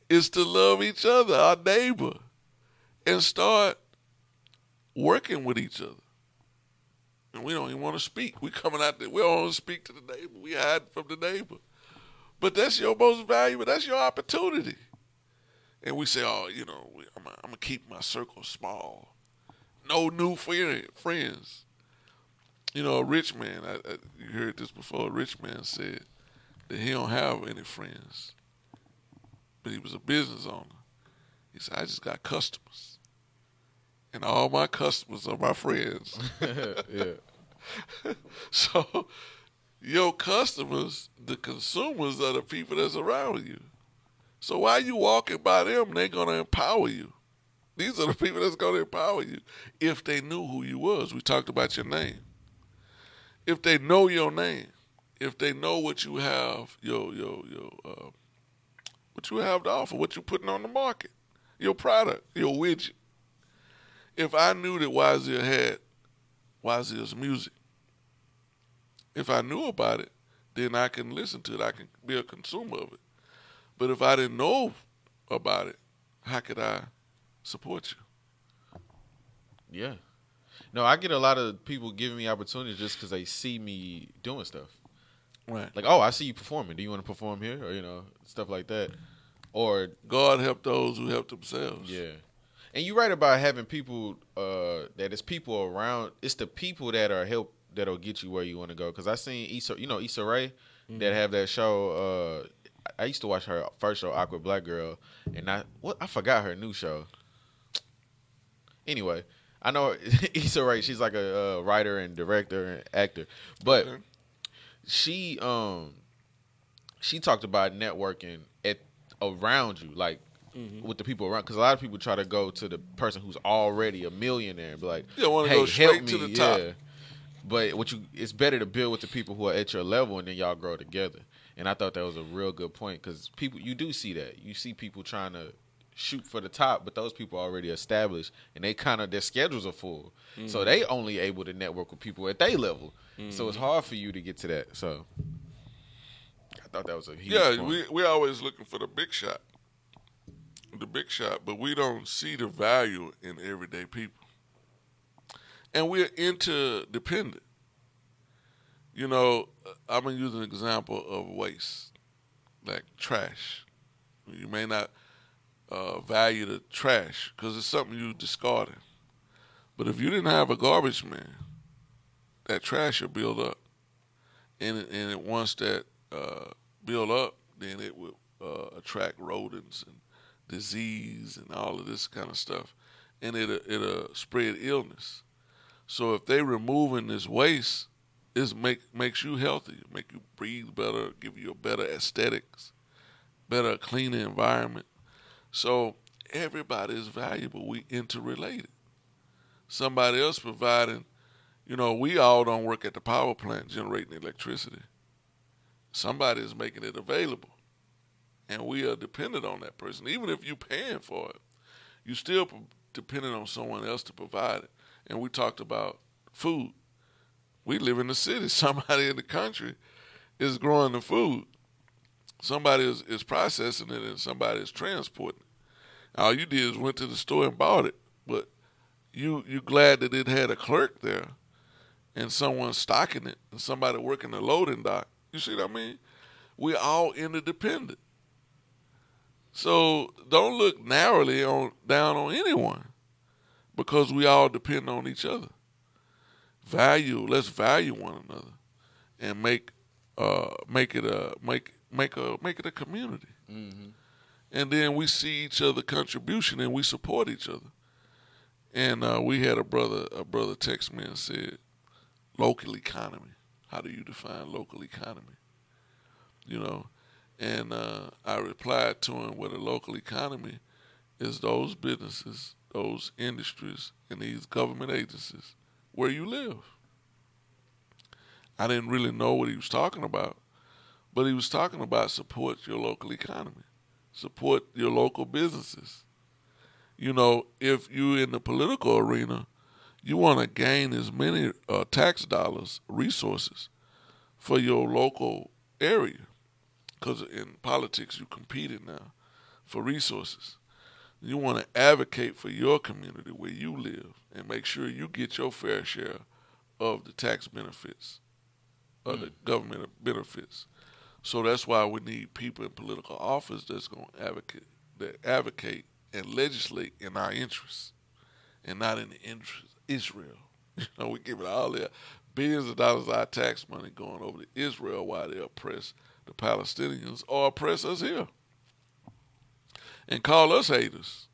is to love each other, our neighbor, and start working with each other and we don't even want to speak. We coming out there, we don't want to speak to the neighbor. We hide from the neighbor. But that's your most valuable. That's your opportunity. And we say, oh, you know, I'm going to keep my circle small. No new friends. You know, a rich man, I, I, you heard this before, a rich man said that he don't have any friends. But he was a business owner. He said, I just got customers. And all my customers are my friends. yeah. So your customers, the consumers are the people that's around you. So while you walking by them, they're gonna empower you. These are the people that's gonna empower you if they knew who you was. We talked about your name. If they know your name, if they know what you have, your your your uh, what you have to offer, what you're putting on the market, your product, your widget. If I knew that Wazeer had Wazeer's music, if I knew about it, then I can listen to it. I can be a consumer of it. But if I didn't know about it, how could I support you? Yeah. No, I get a lot of people giving me opportunities just because they see me doing stuff. Right. Like, oh, I see you performing. Do you want to perform here, or you know, stuff like that, or God help those who help themselves. yeah. And you're right about having people uh, that it's people around. It's the people that are help that'll get you where you want to go. Because I seen Issa, you know, Issa Rae that have that show. Uh, I used to watch her first show, Awkward Black Girl, and I what I forgot her new show. Anyway, I know Issa Rae. She's like a uh, writer and director and actor, but Okay. She um she talked about networking at around you, like with the people around. Because a lot of people try to go to the person who's already a millionaire and be like, Yeah, wanna hey, go help straight me. to the top. Yeah. But what you, it's better to build with the people who are at your level, and then y'all grow together. And I thought that was a real good point because people, you do see that. You see people trying to shoot for the top, but those people are already established, and they kind of their schedules are full, Mm-hmm. so they only able to network with people at their level. So Mm-hmm. it's hard for you to get to that. So I thought that was a huge Yeah, point. we we're always looking for the big shot, the big shot, but we don't see the value in everyday people, and we're interdependent. You know, I'm gonna use an example of waste, like trash. You may not uh, value the trash because it's something you discarded, but if you didn't have a garbage man, that trash will build up, and it, and it, once that uh, build up, then it would uh, attract rodents and disease and all of this kind of stuff, and it it'll spread illness. So if they removing this waste, it make makes you healthy, make you breathe better, give you a better aesthetics, better cleaner environment. So everybody is valuable. We interrelated. Somebody else providing, you know, we all don't work at the power plant generating electricity. Somebody is making it available and we are dependent on that person. Even if you're paying for it you're still dependent on someone else to provide it. And we talked about food. We live in the city. Somebody in the country is growing the food somebody is, is processing it and somebody is transporting it all you did is went to the store and bought it but you you glad that it had a clerk there and someone stocking it and somebody working the loading dock. You see what I mean? We're all interdependent. So don't look narrowly on down on anyone because we all depend on each other. Value, let's value one another and make uh make it a make make a make it a community. And then we see each other contribution and we support each other. And uh, we had a brother a brother text me and said, local economy. How do you define local economy? You know, and uh, I replied to him with a local economy is those businesses, those industries, and these government agencies where you live. I didn't really know what he was talking about, but he was talking about support your local economy, support your local businesses. You know, if you're in the political arena, you want to gain as many uh, tax dollars, resources for your local area. Because in politics, you're competing now for resources. You want to advocate for your community where you live and make sure you get your fair share of the tax benefits, of the government benefits. So that's why we need people in political office that's going to advocate, that advocate and legislate in our interests and not in the interest of Israel. You know, we give it all their billions of dollars of our tax money going over to Israel while they oppress the Palestinians or oppress us here and call us haters.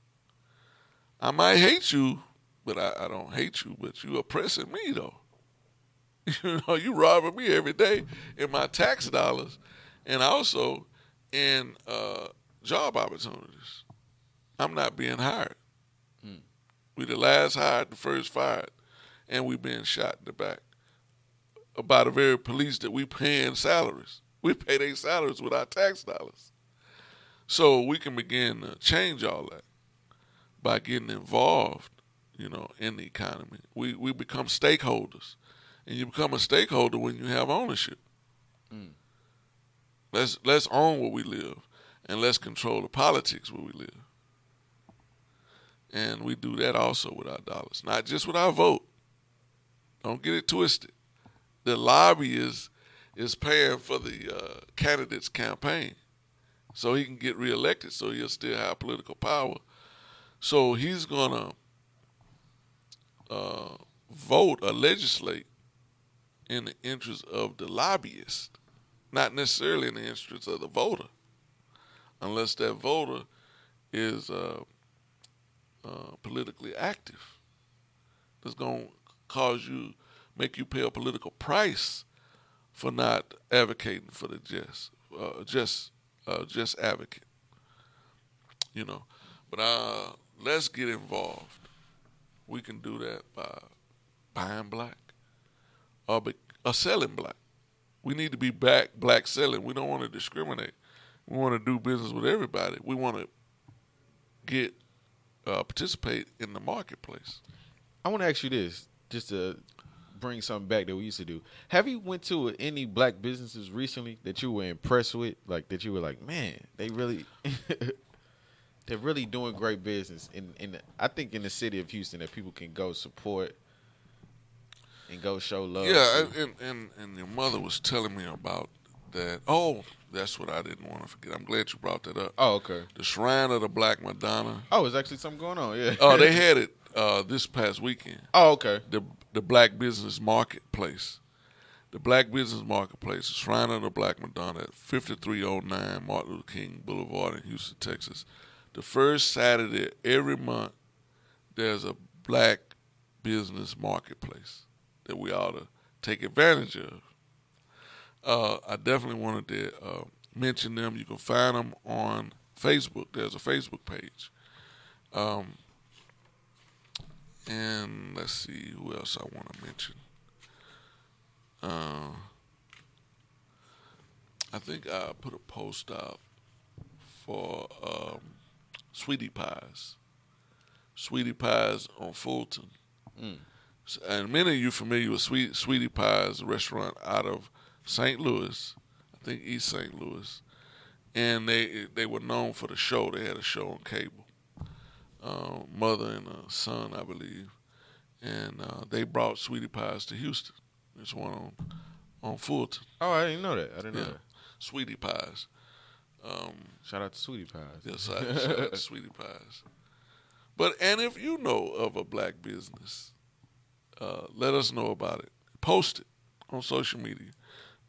I might hate you, but I, I don't hate you, but you oppressing me though. You know, you robbing me every day in my tax dollars and also in uh, job opportunities. I'm not being hired. We the last hired, the first fired, and we being shot in the back. by the very police that we paying salaries. We pay their salaries with our tax dollars. So we can begin to change all that by getting involved, you know, in the economy. We we become stakeholders. And you become a stakeholder when you have ownership. Mm. Let's let's own where we live and let's control the politics where we live. And we do that also with our dollars, not just with our vote. Don't get it twisted. The lobbyist is paying for the uh, candidate's campaign so he can get reelected, so he'll still have political power. So he's to uh, vote or legislate in the interest of the lobbyist, not necessarily in the interest of the voter, unless that voter is uh, uh, politically active. That's going to cause you, make you pay a political price for not advocating for the just, uh, just, uh, just advocate. You know, but uh, let's get involved. We can do that by buying black or, be, or selling black. We need to be back black selling. We don't want to discriminate. We want to do business with everybody. We want to get uh, participate in the marketplace. I want to ask you this, just to bring something back that we used to do. Have you went to any black businesses recently that you were impressed with, like that you were like, man, they really, they're really doing great business. In in I think in the city of Houston that people can go support and go show love. Yeah, and, and and your mother was telling me about that. Oh, that's what I didn't want to forget. I'm glad you brought that up. Oh, okay. The Shrine of the Black Madonna. Oh, it's actually something going on. Yeah. Oh, they had it uh, this past weekend. Oh, okay. The the Black Business Marketplace. The Black Business Marketplace, the Shrine of the Black Madonna at 5309 Martin Luther King Boulevard in Houston, Texas. The first Saturday every month, there's a black business marketplace that we ought to take advantage of. Uh, I definitely wanted to uh, mention them. You can find them on Facebook. There's a Facebook page. Um, and let's see who else I want to mention. Uh, I think I put a post out for um, Sweetie Pies. Sweetie Pies on Fulton. Mm and many of you familiar with Sweet Sweetie Pie's restaurant out of St. Louis, I think East St. Louis, and they they were known for the show. They had a show on cable, uh, mother and a son, I believe, and uh, they brought Sweetie Pies to Houston. There's one on on Fulton. Oh, I didn't know that. I didn't yeah. know that. Sweetie Pies. Um, shout out to Sweetie Pies. Yes, I, shout out to Sweetie Pies. But and if you know of a black business uh, let us know about it. Post it on social media.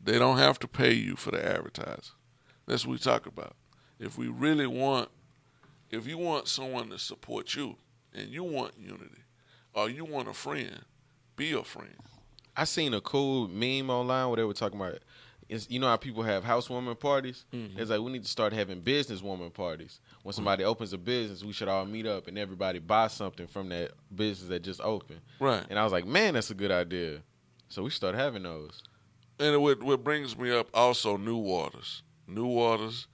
They don't have to pay you for the advertising. That's what we talk about. If we really want, if you want someone to support you and you want unity or you want a friend, be a friend. I seen a cool meme online where they were talking about it's, you know how people have housewarming parties? Mm-hmm. It's like we need to start having businesswoman parties. When somebody mm-hmm. opens a business, we should all meet up and everybody buy something from that business that just opened. Right. And I was like, man, that's a good idea. So we start having those. And what, what brings me up also New Waters. New Waters,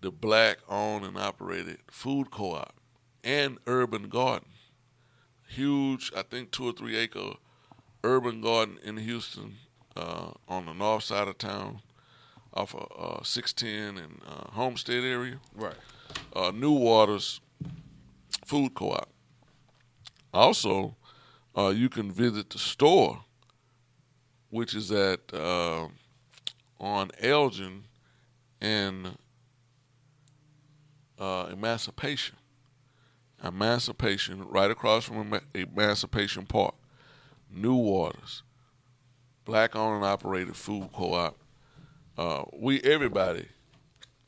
the black owned and operated food co op and urban garden. Huge, I think two or three acre urban garden in Houston uh, on the north side of town, off of uh, 610 and uh, Homestead area. Right. Uh, New Waters Food Co-op. Also, uh, you can visit the store, which is at uh, on Elgin and Emancipation. Emancipation, right across from Emancipation Park. New Waters black owned and operated food co-op. Uh, we everybody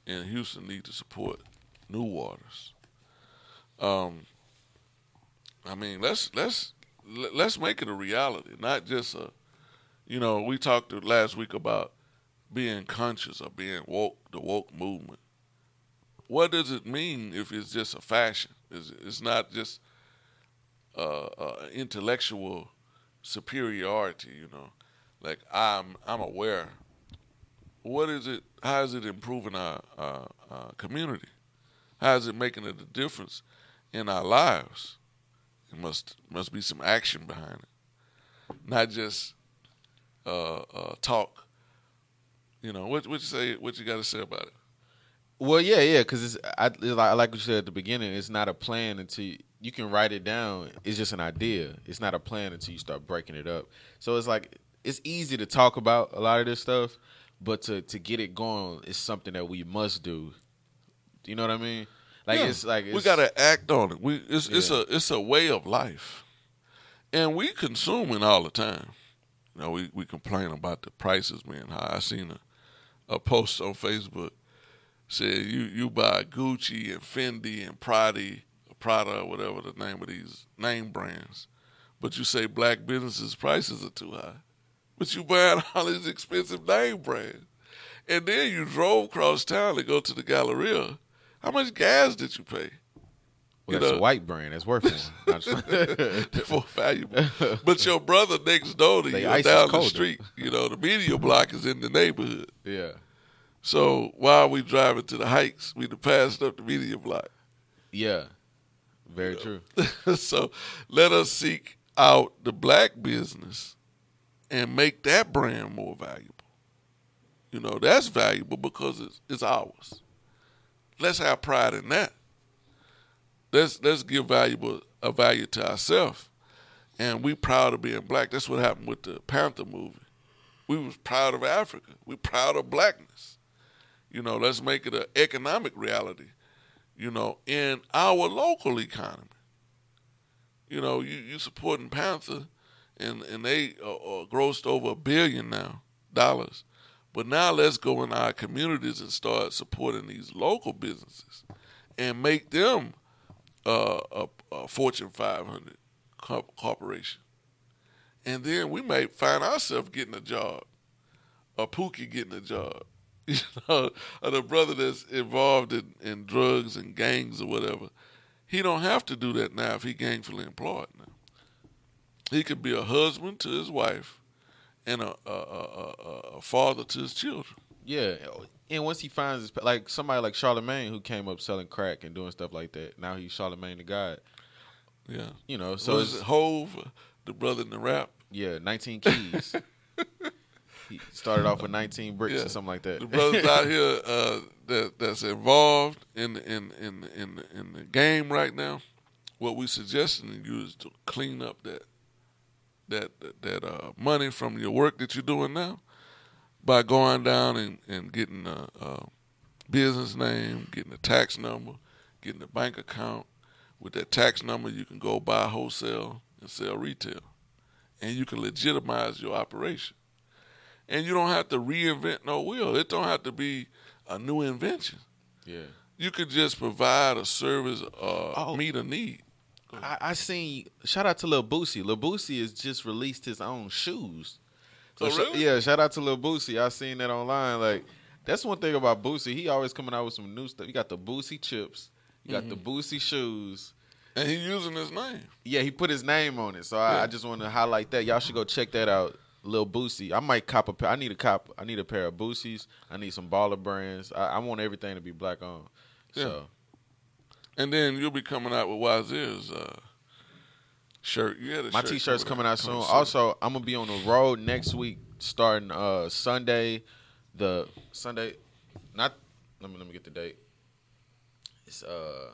in Houston need to support New Waters. Um, I mean, let's let's let's make it a reality, not just a. You know, we talked last week about being conscious or being woke, the woke movement. What does it mean if it's just a fashion? It's, it's not just uh, uh, intellectual superiority, you know like I'm I'm aware. What is it? How is it improving our, our, our community? How is it making a difference in our lives? It must must be some action behind it, not just uh, uh, talk. You know what? What you say? What you got to say about it? Well, yeah, yeah, because it's I like, you said at the beginning. It's not a plan until you can write it down. It's just an idea. It's not a plan until you start breaking it up. So it's like it's easy to talk about a lot of this stuff, but to to get it going is something that we must do. You know what I mean? Like Yeah. it's like it's, we got to act on it. We it's it's a it's a way of life, and we consuming all the time. You know, we we complain about the prices being high. I seen a a post on Facebook said you you buy Gucci and Fendi and Prada, Prada or whatever the name of these name brands, but you say black businesses prices are too high, but you buying all these expensive name brands, and then you drove across town to go to the Galleria. How much gas did you pay? well, you that's know. a white brand. That's worth it. More valuable. But your brother next door to They you, down the street, you know, the media block is in the neighborhood. yeah, So while we driving to the hikes, we passed up the media block. yeah, very true. so let us seek out the black business and make that brand more valuable. You know, that's valuable because it's, it's ours. Let's have pride in that. Let's let's give valuable a value to ourselves. And we proud of being black. That's what happened with the Panther movie. We was proud of Africa. We proud of blackness. You know, let's make it an economic reality, you know, in our local economy you know, you you supporting Panther, and and they uh, uh, grossed over a billion now dollars. But now let's go in our communities and start supporting these local businesses, and make them uh, a, a Fortune 500 corporation. And then we may find ourselves getting a job, or Pookie getting a job. You know, or the brother that's involved in, in drugs and gangs or whatever he don't have to do that now if he gainfully employed now. He could be a husband to his wife and a, a, a, a, a father to his children. Yeah, and once he finds his like somebody like Charlemagne who came up selling crack and doing stuff like that. Now he's Charlemagne the God. Yeah. You know, So it's, it Hove, the brother in the rap? yeah, 19 keys. he started off with 19 bricks Yeah. or something like that. The brothers out here uh, that that's involved in in in in in the game right now. What we suggesting to you is to clean up that that that, that uh, money from your work that you're doing now by going down and, and getting a, a business name, getting a tax number, getting a bank account. With that tax number, you can go buy wholesale and sell retail, and you can legitimize your operation and you don't have to reinvent no wheel. It don't have to be a new invention. yeah. You could just provide a service, uh, Oh. meet a need. I, I seen shout out to Lil Boosie. Lil Boosie has just released his own shoes. Oh, sh- yeah, shout out to Lil Boosie. I seen that online. Like that's one thing about Boosie. He always coming out with some new stuff. You got the Boosie chips. You got the Mm-hmm. Boosie shoes. And he using his name. Yeah, he put his name on it. So I, Yeah. I just want to highlight that. Y'all should go check that out. Lil Boosie. I might cop a pair. I need a cop. I need a pair of Boosies. I need some baller brands. I, I want everything to be black on. So And then you'll be coming out with Wazeer's uh, shirt. You had a my shirt t-shirt's coming out soon. Also, I'm gonna be on the road next week, starting uh Sunday. The Sunday, not. Let me let me get the date. It's uh.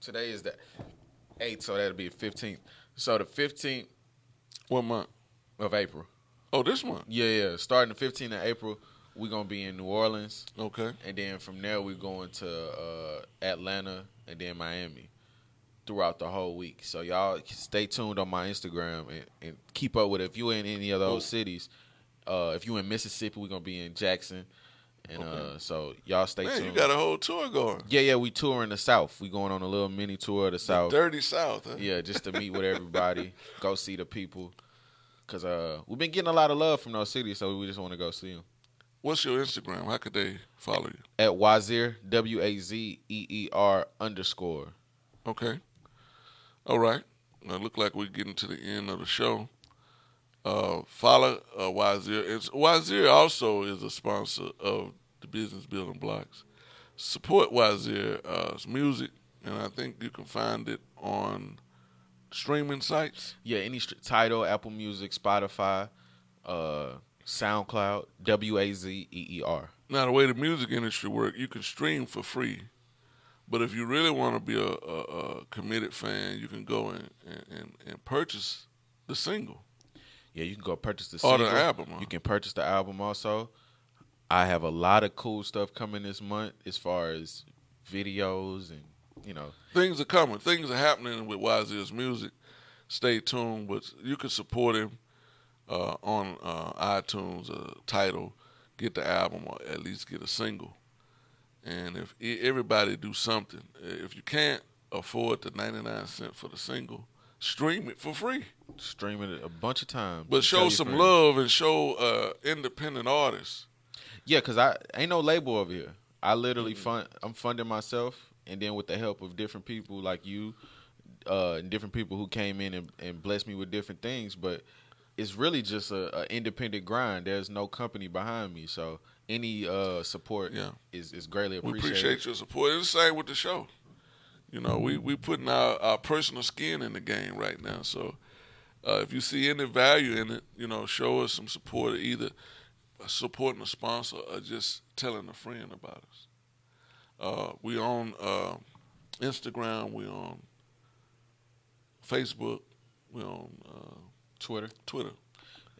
Today is the eighth, so that'll be the fifteenth. So the fifteenth what month? of April. Oh, this month. Yeah, yeah. Starting the 15th of April, we're gonna be in New Orleans, Okay. and then from there we're going to uh, Atlanta and then Miami throughout the whole week. So y'all stay tuned on my Instagram and, and keep up with it. If you're in any of those Oh. cities, uh, if you're in Mississippi, we're gonna be in Jackson, and Okay. uh, so y'all stay Man, tuned. you got a whole tour going. yeah, yeah. We touring the South. We going on a little mini tour of the South. Dirty South. Huh? Yeah, just to meet with everybody, go see the people. Cause uh, we've been getting a lot of love from those cities, so we just want to go see them. What's your Instagram? How could they follow you? At Wazeer W A Z E E R underscore. Okay. All right. It look like we're getting to the end of the show. Uh, follow uh, Wazeer. It's, Wazeer also is a sponsor of the Business Building Blocks. Support Wazeer's uh, music, and I think you can find it on streaming sites. Yeah, any st- Tidal, Apple Music, Spotify, uh, SoundCloud, W A Z E E R. Now, the way the music industry works, you can stream for free. But if you really want to be a, a, a committed fan, you can go and, and, and purchase the single. Yeah, you can go purchase the Or the single. album, huh? You can purchase the album also. I have a lot of cool stuff coming this month as far as videos and you know Things are coming. Things are happening with Wazeer's music. Stay tuned. But you can support him uh, on uh, iTunes, uh, Tidal, get the album, or at least get a single. And if everybody do something, if you can't afford the 99 cent for the single, stream it for free. streaming it a bunch of times. But show some friends. love and show uh, independent artists. Yeah, cause I ain't no label over here. I literally Mm-hmm. fund. I'm funding myself, and then with the help of different people like you, uh, and different people who came in and, and blessed me with different things. But it's really just a, a independent grind. There's no company behind me, so any uh, support Yeah. is is greatly appreciated. We appreciate your support. It's the same with the show. You know, we we putting our, our personal skin in the game right now. So uh, if you see any value in it, you know, show us some support, either supporting a sponsor or just telling a friend about us. Uh, we on uh, Instagram. We on Facebook. We on uh, Twitter Twitter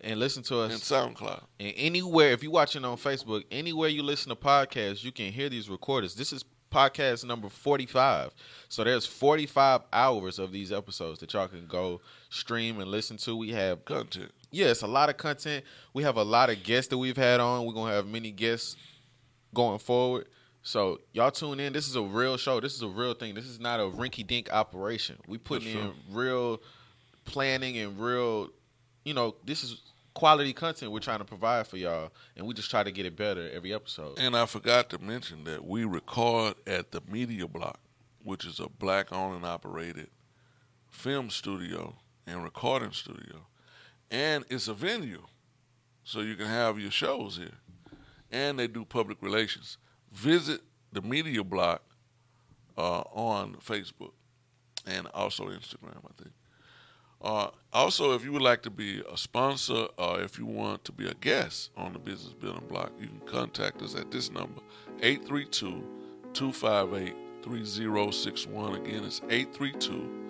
and listen to us and SoundCloud. And anywhere, if you're watching on Facebook, anywhere you listen to podcasts, you can hear these recordings. This is podcast number 45. So there's 45 hours of these episodes that y'all can go stream and listen to. We have, Content. yeah, it's a lot of content. We have a lot of guests that we've had on. We're going to have many guests going forward. So y'all tune in. This is a real show. This is a real thing. This is not a rinky dink operation. We putting That's in real planning and real, you know, this is quality content we're trying to provide for y'all, and we just try to get it better every episode. And I forgot to mention that we record at the Media Block, which is a black owned and operated film studio and recording studio. And it's a venue. So you can have your shows here. And they do public relations. Visit the Media Block uh, on Facebook and also Instagram, I think. Uh, also, if you would like to be a sponsor or if you want to be a guest on the Business Building Block, you can contact us at this number, 832 258 3061. Again, it's 832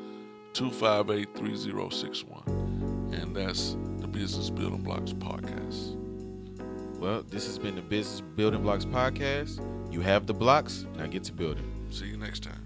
258 3061. And that's the Business Building Blocks podcast. Well, this has been the Business Building Blocks podcast. You have the blocks. Now get to building. See you next time.